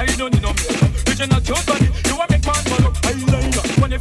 I don't know. Vision not your body. You want make man follow. I line up. When you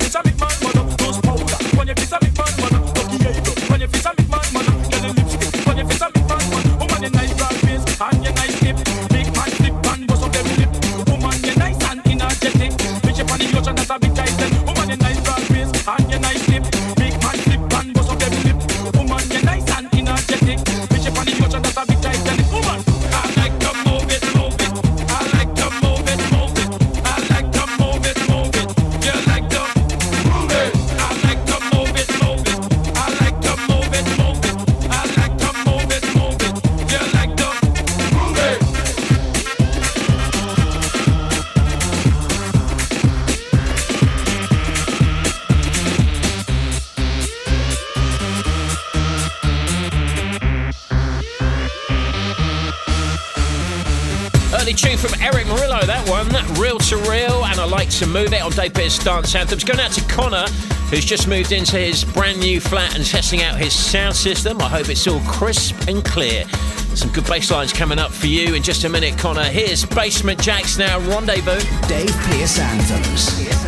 to move it on Dave Pearce Dance Anthems. Going out to Connor, who's just moved into his brand new flat and testing out his sound system. I hope it's all crisp and clear. Some good bass lines coming up for you in just a minute, Connor. Here's Basement Jaxx now, Rendezvous. Dave Pearce Anthems.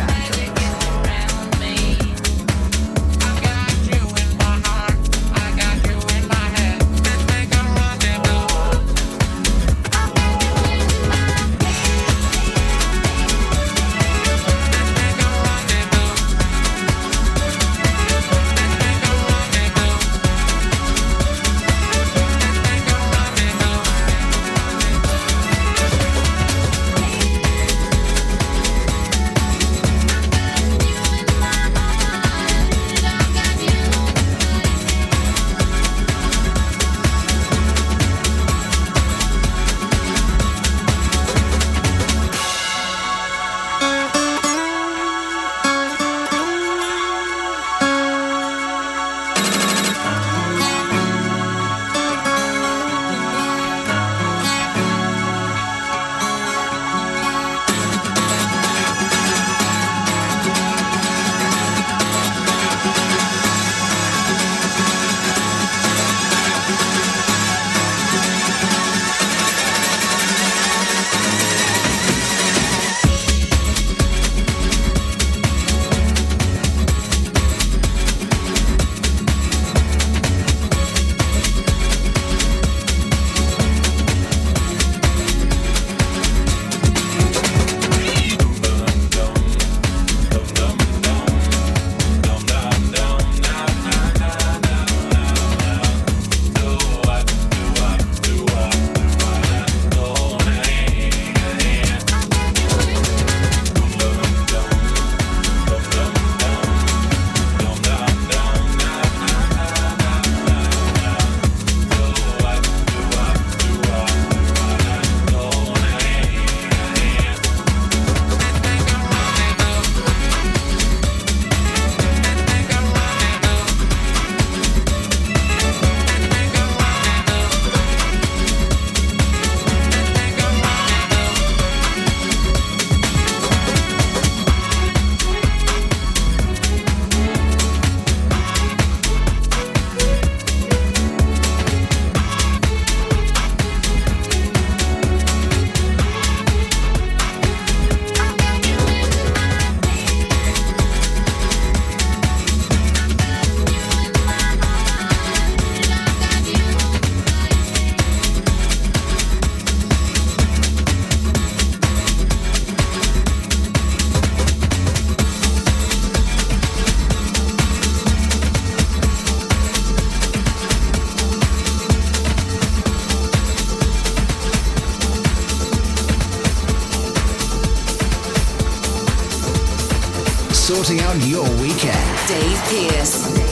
Sorting out your weekend. Dave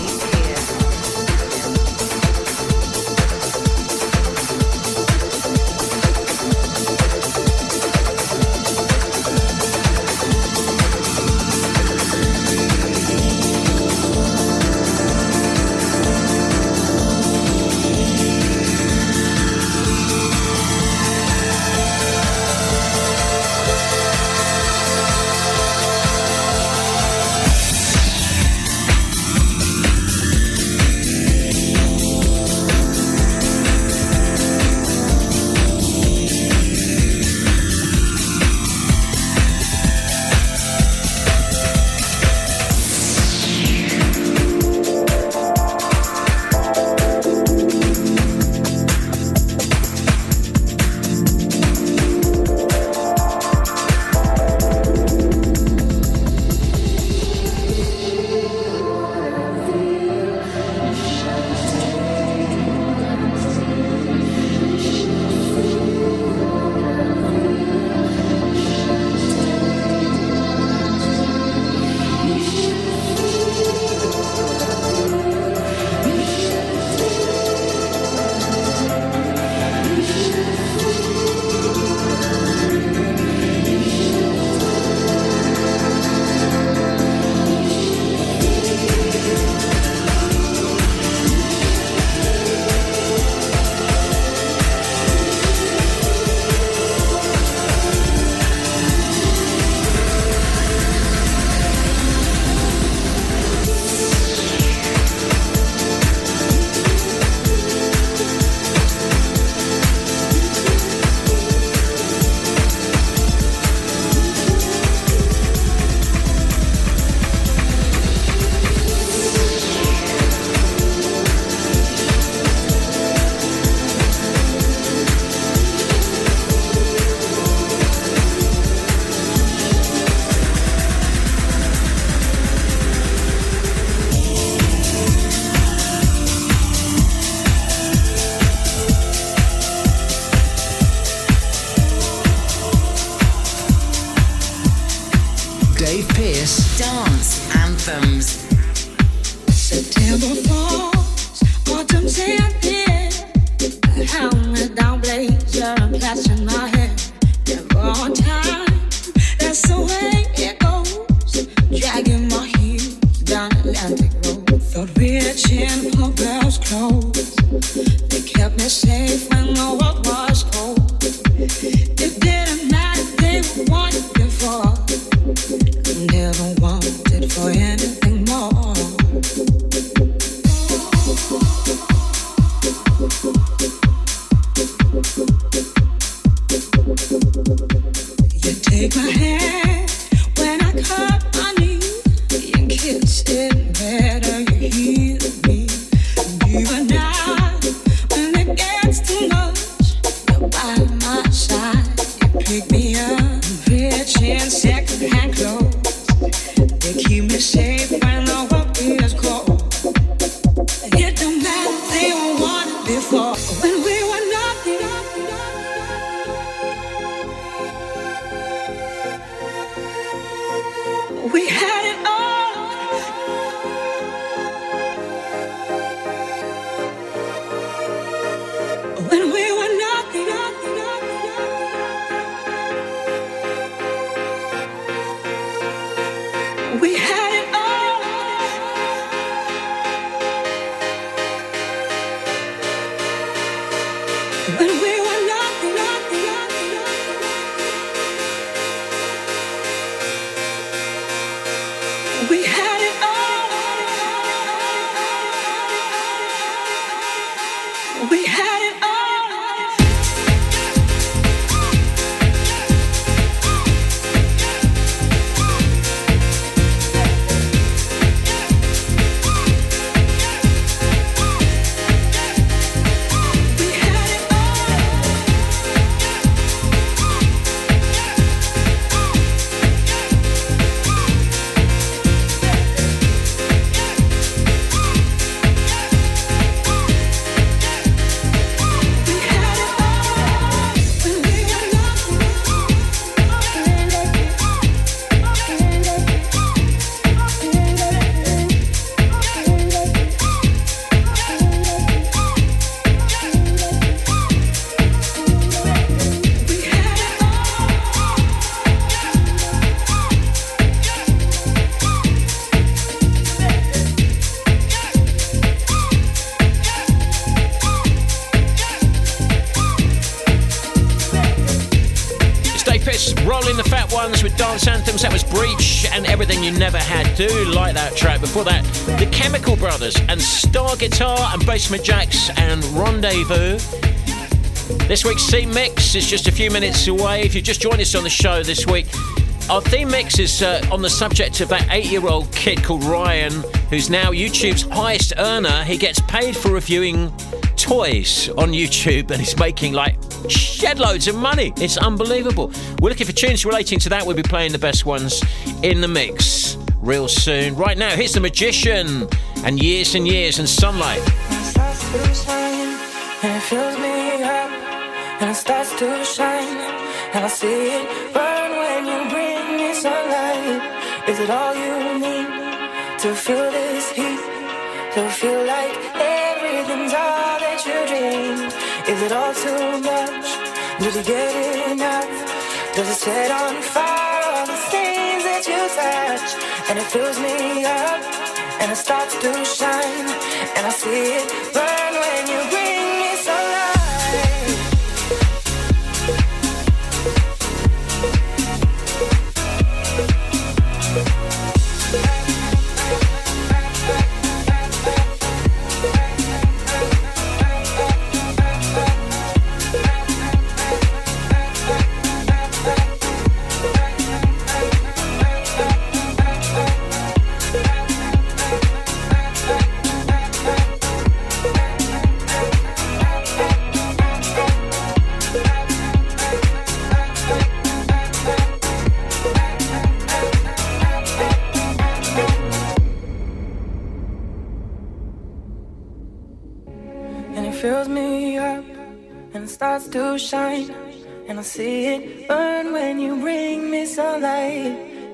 down blaze, you're a passion. Pearce. Yes, rolling the fat ones with dance anthems. That was Breach and Everything You Never Had. Do like that track. Before that, the Chemical Brothers and Star Guitar and Basement Jaxx and Rendezvous. This week's theme mix is just a few minutes away. If you've just joined us on the show this week, our theme mix is uh, on the subject of that eight year old kid called Ryan, who's now YouTube's highest earner. He gets paid for reviewing toys on YouTube and he's making like shed loads of money. It's unbelievable. We're looking for tunes relating to that. We'll be playing the best ones in the mix real soon. Right now, here's The Magician and Years and Years and Sunlight. And it starts to shine, and I see it burn when you bring me sunlight. Is it all you need to feel this heat? To feel like everything's all that you dreamed? Is it all too much? Did you get enough? Does it set on fire all the things that you touch? And it fills me up, and it starts to shine, and I see it burn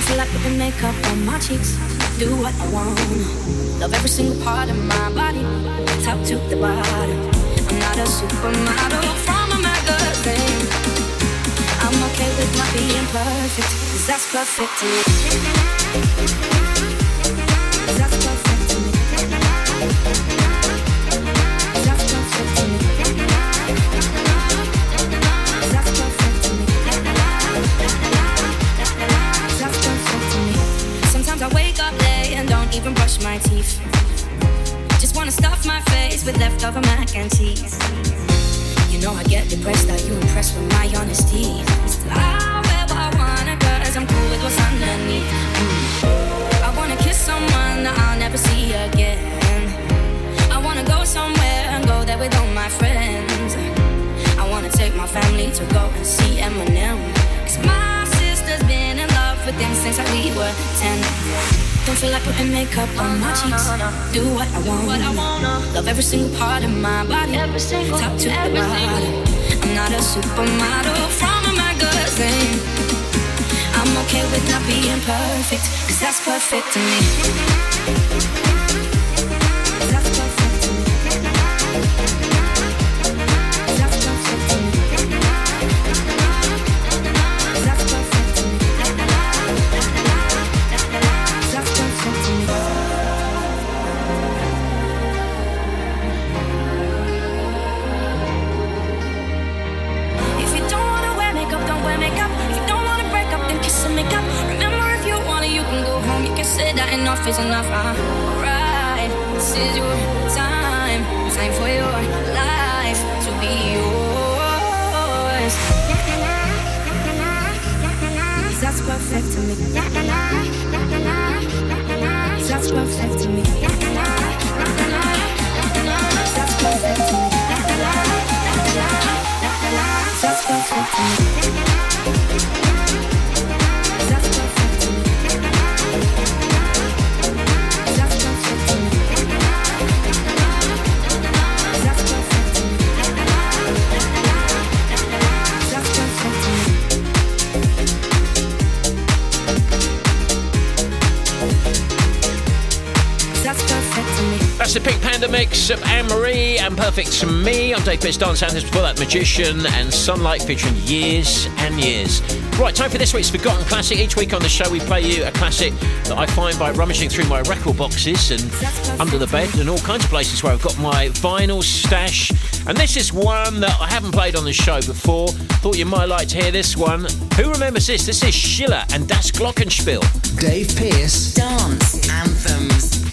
Don't feel like putting makeup on my cheeks. Do what I want. Love every single part of my body, top to the bottom. I'm not a supermodel from a magazine. I'm okay with not being perfect, 'cause that's perfect to me. with leftover mac and cheese. You know I get depressed, are you impressed with my honesty? I wear what I wanna, cause I'm cool with what's underneath. Mm. I wanna kiss someone that I'll never see again. I wanna go somewhere and go there with all my friends. I wanna take my family to go and see Eminem. Cause my sister's been in love with him since we were 10. I don't feel like putting makeup on my cheeks. Do what I want. Love every single part of my body. Top to the bottom. I'm not a supermodel from a magazine. I'm okay with not being perfect, cause that's perfect to me. Marie and to Me. I'm Dave Pearce Dance Anthems before that Magician and Sunlight featuring Years and Years. Right, time for this week's Forgotten Classic. Each week on the show, we play you a classic that I find by rummaging through my record boxes and under the bed and all kinds of places where I've got my vinyl stash. And this is one that I haven't played on the show before. Thought you might like to hear this one. Who remembers this? This is Schiller and Das Glockenspiel. Dave Pearce. Dance Anthems.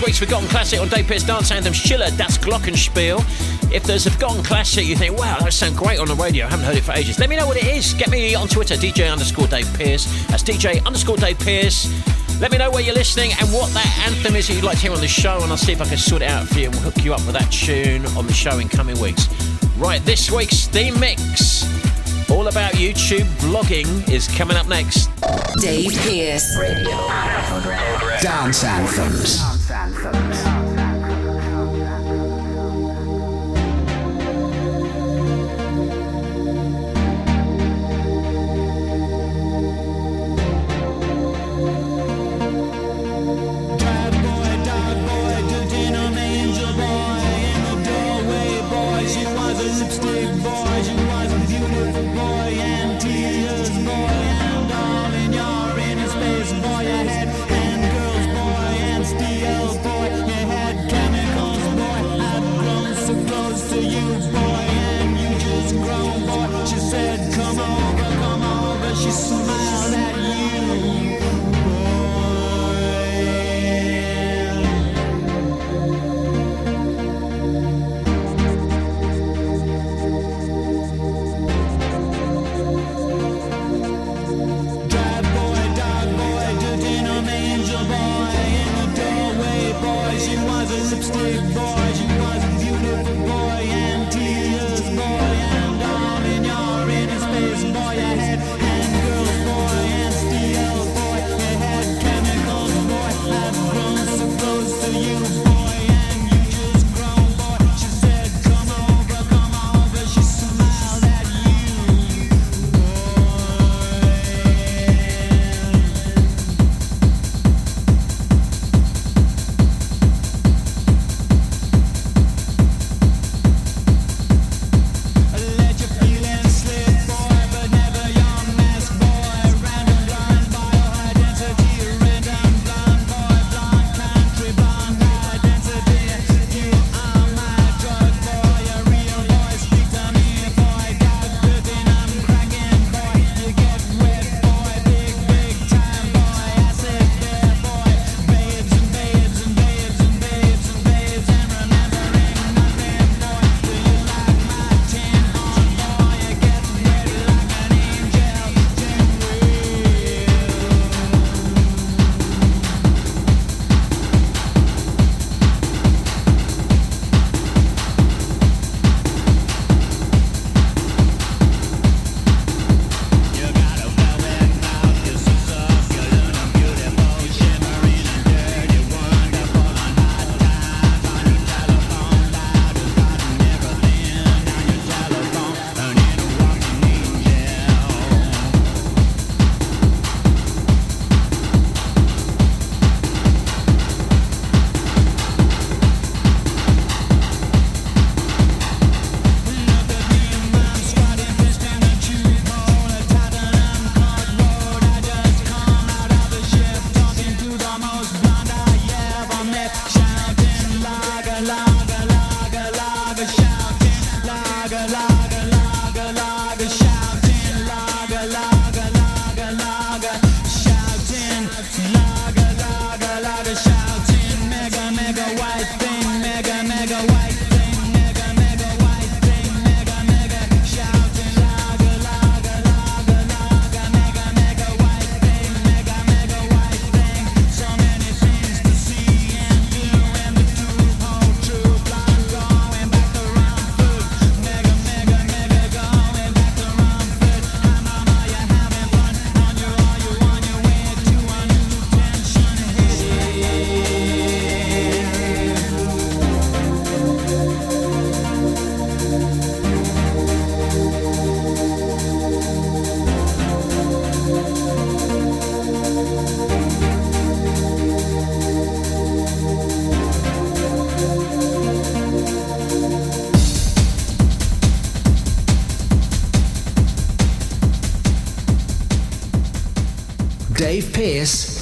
This week's Forgotten Classic on Dave Pearce Dance Anthem Schiller, Das Glockenspiel. If there's a Forgotten Classic you think, wow, that sounds great on the radio, I haven't heard it for ages, let me know what it is. Get me on Twitter, DJ underscore Dave Pearce. That's DJ underscore Dave Pearce. Let me know where you're listening and what that anthem is that you'd like to hear on the show, and I'll see if I can sort it out for you and we'll hook you up with that tune on the show in coming weeks. Right, this week's theme mix, all about YouTube vlogging, is coming up next. Dave Pearce. Radio. Dance Anthems. Dave dear.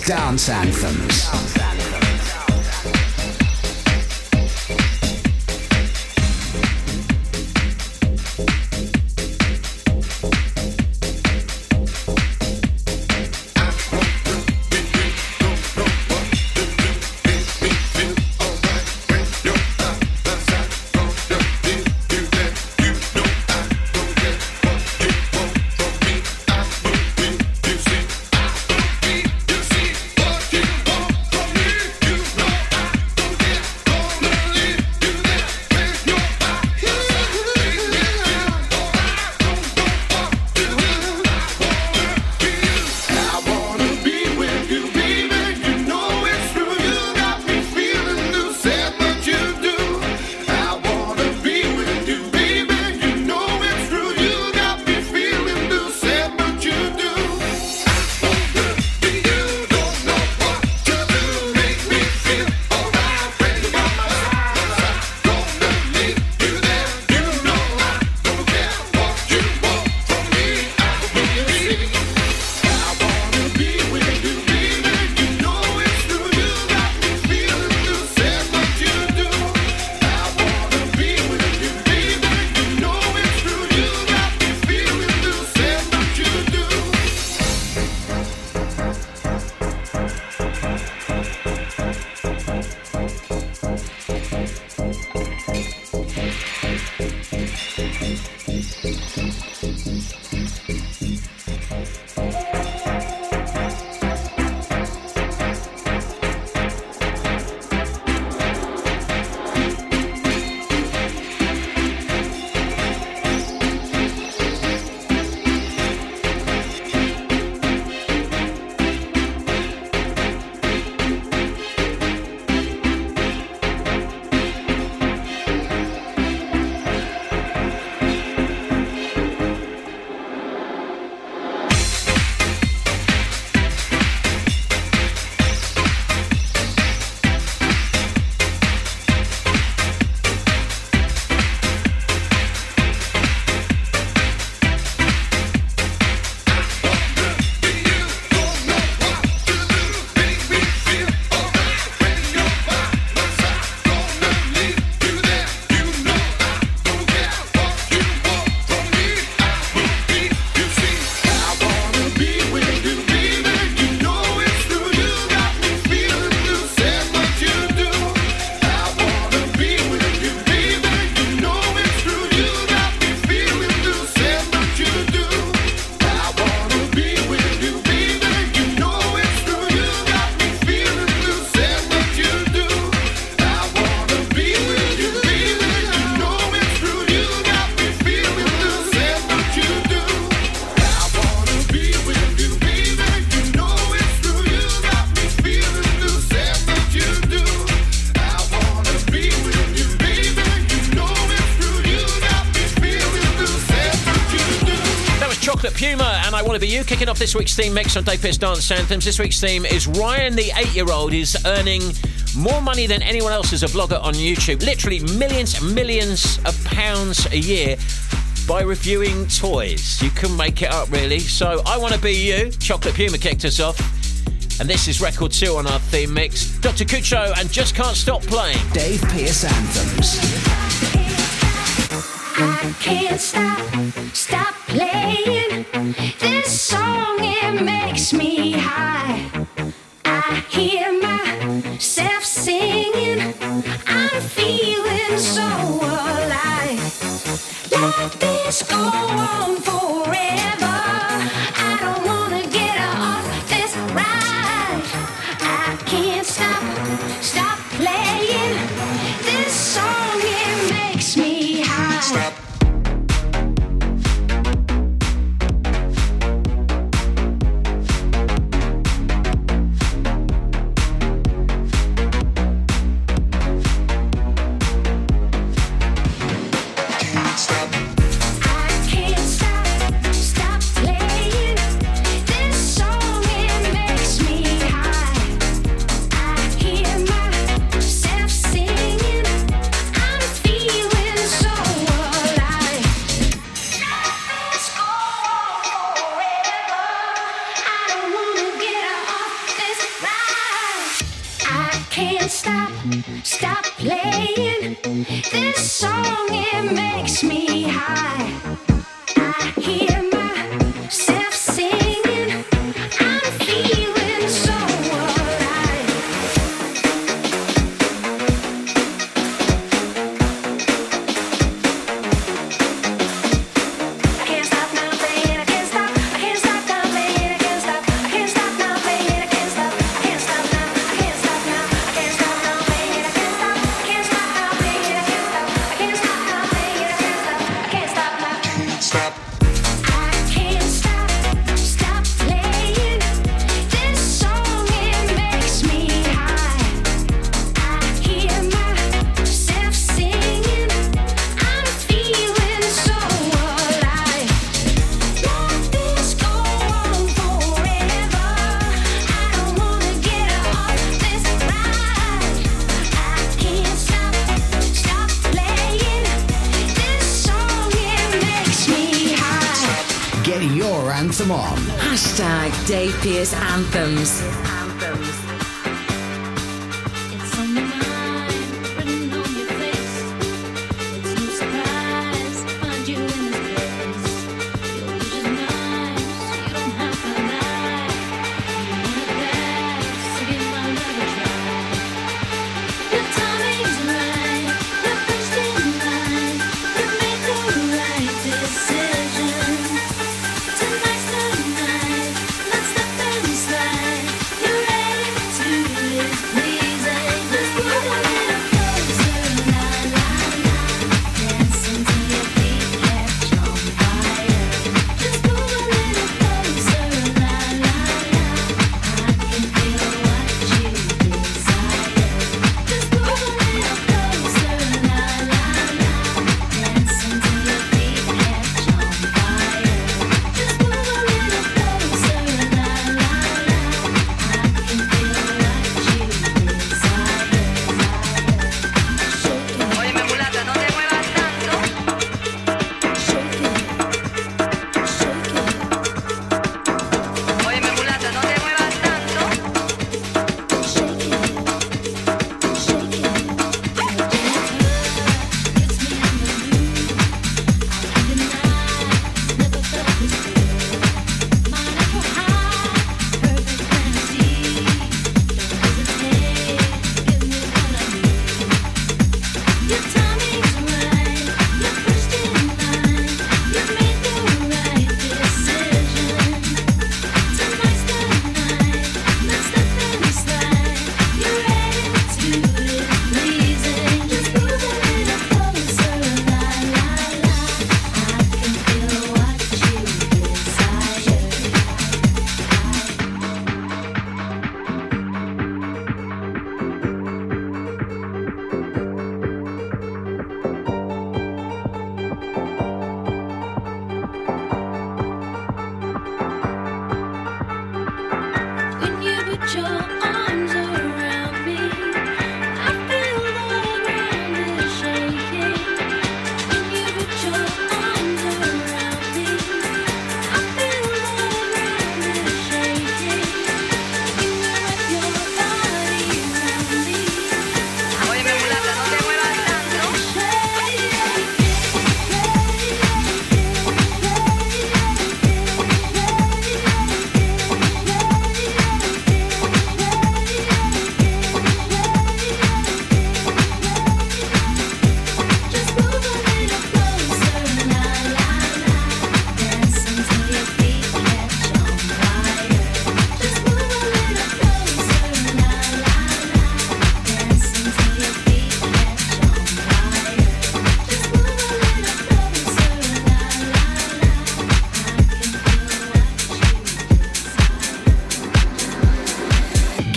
Dance Anthems. Week's theme mix on Dave Pearce Dance Anthems. This week's theme is Ryan, the eight year old, is earning more money than anyone else as a blogger on YouTube. Literally millions and millions of pounds a year by reviewing toys. You can make it up, really. So I Want to Be You, Chocolate Puma kicked us off. And this is record two on our theme mix. Dr. Kucho and Just Can't Stop Playing. Dave Pearce Anthems. I can't stop, stop playing go on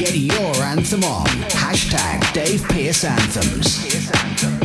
Get your anthem on. Hashtag Dave Pearce Anthems.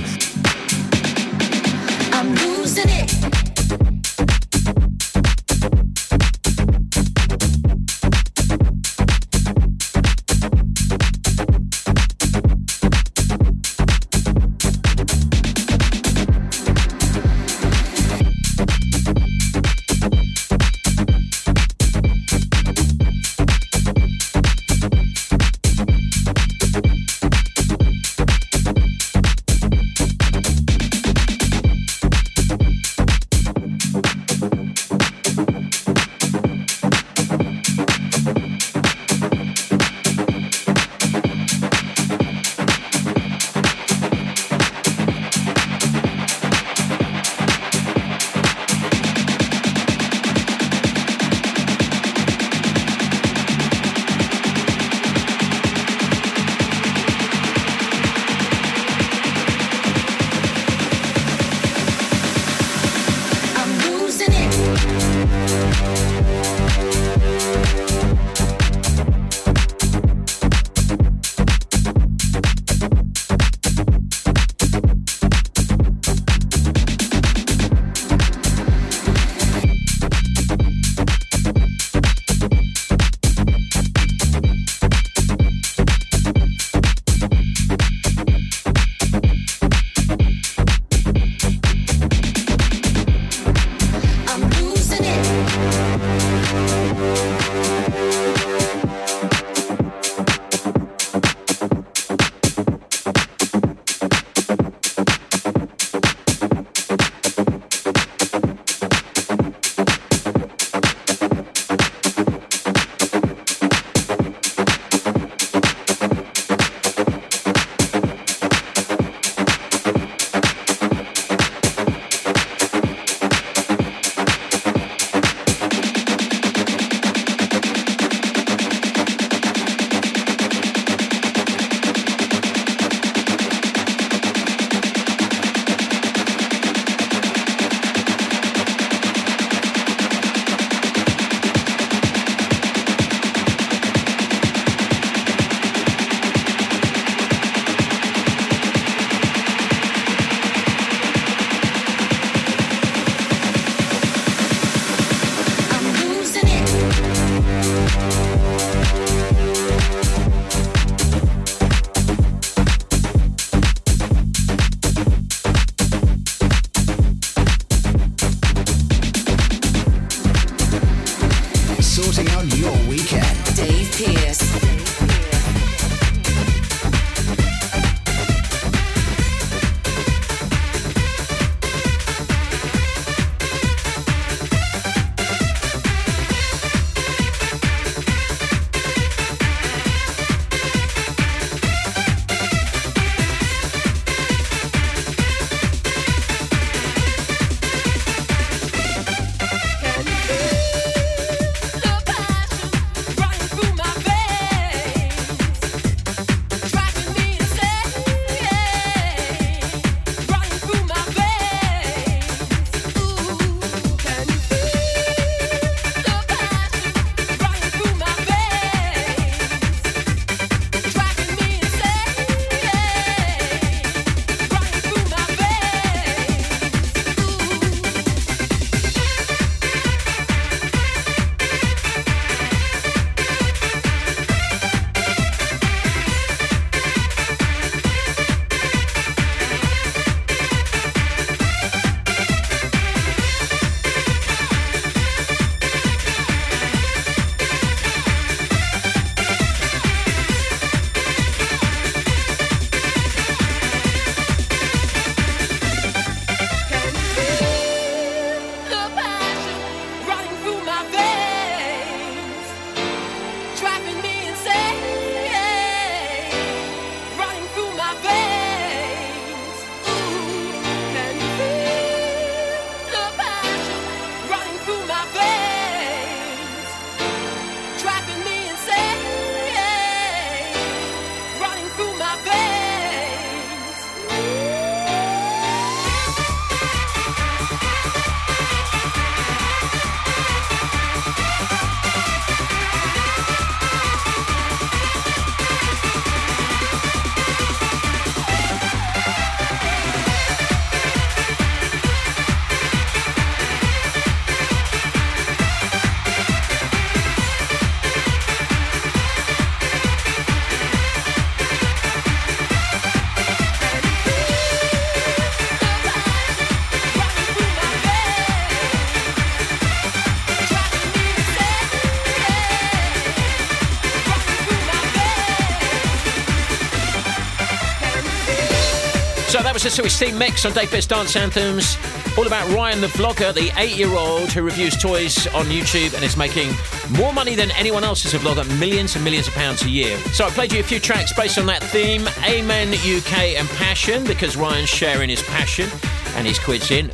To his theme mix on Pearce Dance Anthems. All about Ryan the vlogger, the eight year old who reviews toys on YouTube and is making more money than anyone else as a vlogger, millions and millions of pounds a year. So I played you a few tracks based on that theme Amen UK and Passion because Ryan's sharing his passion and his quids in.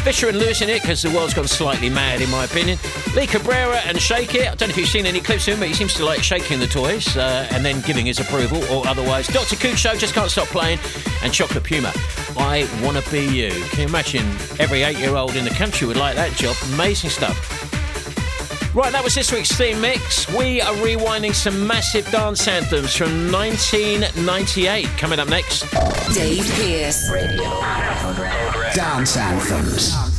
Fisher and Losing It because the world's gone slightly mad, in my opinion. Lee Cabrera and Shake It. I don't know if you've seen any clips of him, but he seems to like shaking the toys uh, and then giving his approval or otherwise. Dr. Kucho just can't stop playing. And Chocolate Puma. I Wanna Be You. Can you imagine every eight year old in the country would like that job? Amazing stuff. Right, that was this week's theme mix. We are rewinding some massive dance anthems from 1998. Coming up next. Dave Pearce. Radio. Dance anthems.